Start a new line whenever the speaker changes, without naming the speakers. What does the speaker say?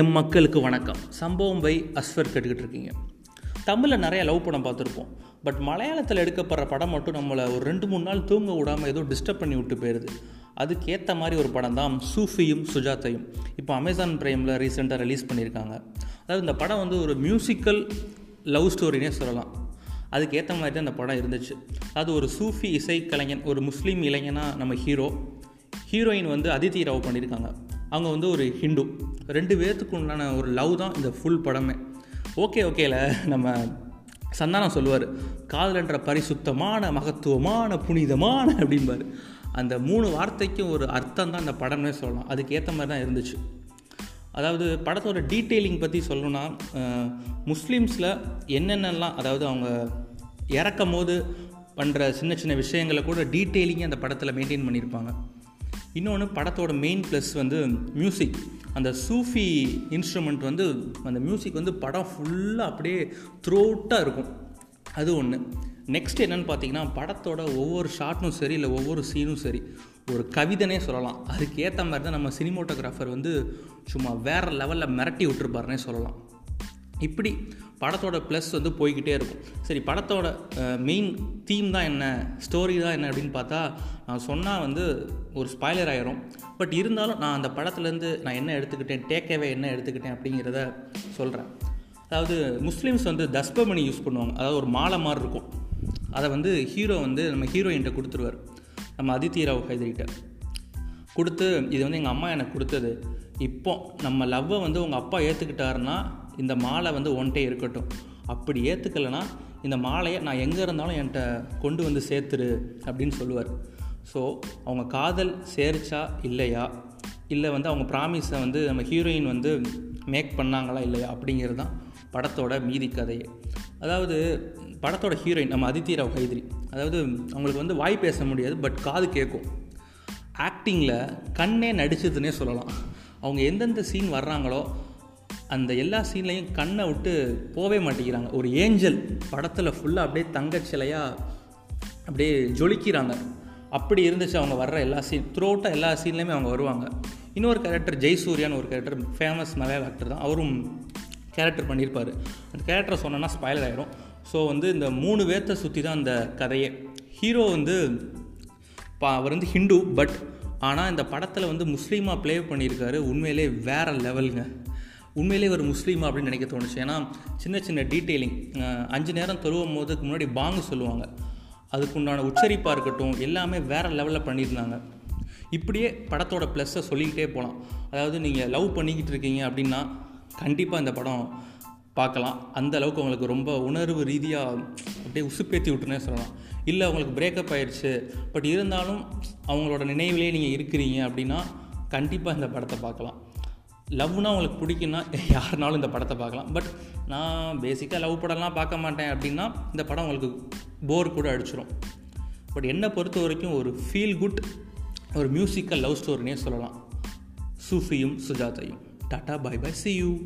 M மக்களுக்கு வணக்கம். சம்பவம் பை அஸ்வர் கேட்டுக்கிட்டு இருக்கீங்க. தமிழில் நிறைய லவ் படம் பார்த்துருப்போம். பட் மலையாளத்தில் எடுக்கப்படுற படம் மட்டும் நம்மளை ஒரு ரெண்டு மூணு நாள் தூங்க விடாமல் ஏதோ டிஸ்டர்ப் பண்ணி விட்டு போயிடுது அதுக்கேற்ற மாதிரி ஒரு படம் தான் சூஃபியும் சுஜாத்தையும். இப்போ அமேசான் ப்ரைமில் ரீசெண்டாக ரிலீஸ் பண்ணியிருக்காங்க. அதாவது இந்த படம் வந்து ஒரு மியூசிக்கல் லவ் ஸ்டோரினே சொல்லலாம். அதுக்கேற்ற மாதிரி தான் இந்த படம் இருந்துச்சு. அது ஒரு சூஃபி இசை கலைஞன் ஒரு முஸ்லீம் இளைஞனாக நம்ம ஹீரோ ஹீரோயின் வந்து அதித்தி ராவ் பண்ணியிருக்காங்க. அவங்க வந்து ஒரு ஹிந்து. ரெண்டு பேர்த்துக்கு உண்டான ஒரு லவ் தான் இந்த ஃபுல் படமே. ஓகே ஓகேல நம்ம சந்தானம் சொல்லுவார். காதலன்ற பரிசுத்தமான மகத்துவமான புனிதமான அப்படிம்பார். அந்த மூணு வார்த்தைக்கும் ஒரு அர்த்தம் தான் அந்த படம்னே சொல்லலாம். அதுக்கேற்ற மாதிரி தான் இருந்துச்சு. அதாவது படத்தோட டீட்டெயிலிங் பற்றி சொல்லணும்னா முஸ்லீம்ஸில் என்னென்னலாம் அதாவது அவங்க இறக்கும் போது பண்ணுற சின்ன சின்ன விஷயங்களை கூட டீட்டெயிலிங்கே அந்த படத்தில் மெயின்டைன் பண்ணியிருப்பாங்க இன்னொன்று படத்தோட மெயின் ப்ளஸ் வந்து மியூசிக் அந்த சூஃபி இன்ஸ்ட்ருமெண்ட் வந்து அந்த மியூசிக் வந்து படம் ஃபுல்லாக அப்படியே த்ரோட்டாக இருக்கும். அது ஒன்று நெக்ஸ்ட் என்னென்னு பார்த்தீங்கன்னா படத்தோட ஒவ்வொரு ஷாட்டும் சரி இல்லை ஒவ்வொரு சீனும் சரி ஒரு கவிதனே சொல்லலாம். அதுக்கேற்ற மாதிரி தான் நம்ம சினிமோட்டோகிராஃபர் வந்து சும்மா வேறு லெவலில் மிரட்டி விட்டுருப்பாருனே சொல்லலாம். இப்படி படத்தோட ப்ளஸ் வந்து போய்கிட்டே இருக்கும். சரி படத்தோட மெயின் தீம் தான் என்ன? ஸ்டோரி தான் என்ன அப்படின்னு பார்த்தா நான் சொன்னால் வந்து ஒரு ஸ்பாய்லர் ஆயிரும். பட் இருந்தாலும் நான் அந்த படத்துலேருந்து நான் என்ன எடுத்துக்கிட்டேன் டேக்கவே என்ன எடுத்துக்கிட்டேன் அப்படிங்கிறத சொல்கிறேன் அதாவது முஸ்லீம்ஸ் வந்து தஸ்பமணி யூஸ் பண்ணுவாங்க. அதாவது ஒரு மாலை மாதிரி இருக்கும். அதை வந்து ஹீரோ வந்து நம்ம ஹீரோயின்கிட்ட கொடுத்துருவார். நம்ம அதித்தி ராவ் ஹைதரிகிட்ட கொடுத்து இது வந்து எங்கள் அம்மா எனக்கு கொடுத்தது. இப்போ நம்ம லவ்வை வந்து உங்கள் அப்பா ஏற்றுக்கிட்டாருன்னா இந்த மாலை வந்து ஒன்ட்டே இருக்கட்டும். அப்படி ஏற்றுக்கலைன்னா இந்த மாலையை நான் எங்கே இருந்தாலும் என்கிட்ட கொண்டு வந்து சேர்த்துரு அப்படின்னு சொல்லுவார். ஸோ அவங்க காதல் சேர்ச்சா இல்லையா? இல்லை வந்து அவங்க ப்ராமிஸை வந்து நம்ம ஹீரோயின் வந்து மேக் பண்ணாங்களா இல்லையா? அப்படிங்கிறது தான் படத்தோட மீதி கதையே அதாவது படத்தோட ஹீரோயின் நம்ம அதித்தி ராவ் ஹைத்ரி. அதாவது அவங்களுக்கு வந்து வாய் பேச முடியாது பட் காது கேட்கும். ஆக்டிங்கில் கண்ணே நடிச்சதுன்னே சொல்லலாம். அவங்க எந்தெந்த சீன் வர்றாங்களோ அந்த எல்லா சீன்லையும் கண்ணை விட்டு போவே மாட்டேங்கிறாங்க. ஒரு ஏஞ்சல் படத்தில் ஃபுல்லாக அப்படியே தங்கச்சிலையாக அப்படியே ஜொலிக்கிறாங்க. அப்படி இருந்துச்சு அவங்க வர்ற எல்லா சீன் த்ரூஅவுட்டாக எல்லா சீன்லேயுமே அவங்க வருவாங்க. இன்னொரு கேரக்டர் ஜெய்சூர்யான்னு ஒரு கேரக்டர் ஃபேமஸ் மலையாள ஆக்டர் தான். அவரும் கேரக்டர் பண்ணியிருப்பார். அந்த கேரக்டரை சொன்னோன்னா ஸ்பைலர் ஆகிடும் ஸோ வந்து இந்த மூணு பேர்த்தை சுற்றி தான் அந்த கதையே. ஹீரோ வந்து பா அவர் வந்து ஹிந்து பட் ஆனால் இந்த படத்தில் வந்து முஸ்லீமாக ப்ளே பண்ணியிருக்காரு உண்மையிலே வேறு லெவலுங்க உண்மையிலே ஒரு முஸ்லீமா அப்படின்னு நினைக்க தோணுச்சு. ஏன்னா சின்ன சின்ன டீட்டெயிலிங் அஞ்சு நேரம் தொழுவும் போதுக்கு முன்னாடி பாங்கு சொல்லுவாங்க. அதுக்குண்டான உச்சரிப்பாக இருக்கட்டும் எல்லாமே வேறு லெவலில் பண்ணியிருந்தாங்க. இப்படியே படத்தோட ப்ளஸ்ஸை சொல்லிக்கிட்டே போகலாம் அதாவது நீங்கள் லவ் பண்ணிக்கிட்டு இருக்கீங்க அப்படின்னா கண்டிப்பாக இந்த படம் பார்க்கலாம். அந்த அளவுக்கு அவங்களுக்கு ரொம்ப உணர்வு ரீதியாக அப்படியே உசுப்பேற்றி விட்டுனே சொல்லலாம். இல்லை அவங்களுக்கு பிரேக்கப் ஆயிடுச்சு பட் இருந்தாலும் அவங்களோட நினைவிலே நீங்கள் இருக்கிறீங்க அப்படின்னா கண்டிப்பாக இந்த படத்தை பார்க்கலாம். லவ்னா உங்களுக்கு பிடிக்குன்னா யாருனாலும் இந்த படத்தை பார்க்கலாம். பட் நான் பேசிக்காக லவ் படம்லாம் பார்க்க மாட்டேன் அப்படின்னா இந்த படம் உங்களுக்கு போர் கூட அடிச்சிடும் பட் என்னை பொறுத்த வரைக்கும் ஒரு ஃபீல் குட் ஒரு மியூசிக்கல் லவ் ஸ்டோரினே சொல்லலாம். சூஃபியும் சுஜாதையும். Tata bye bye see you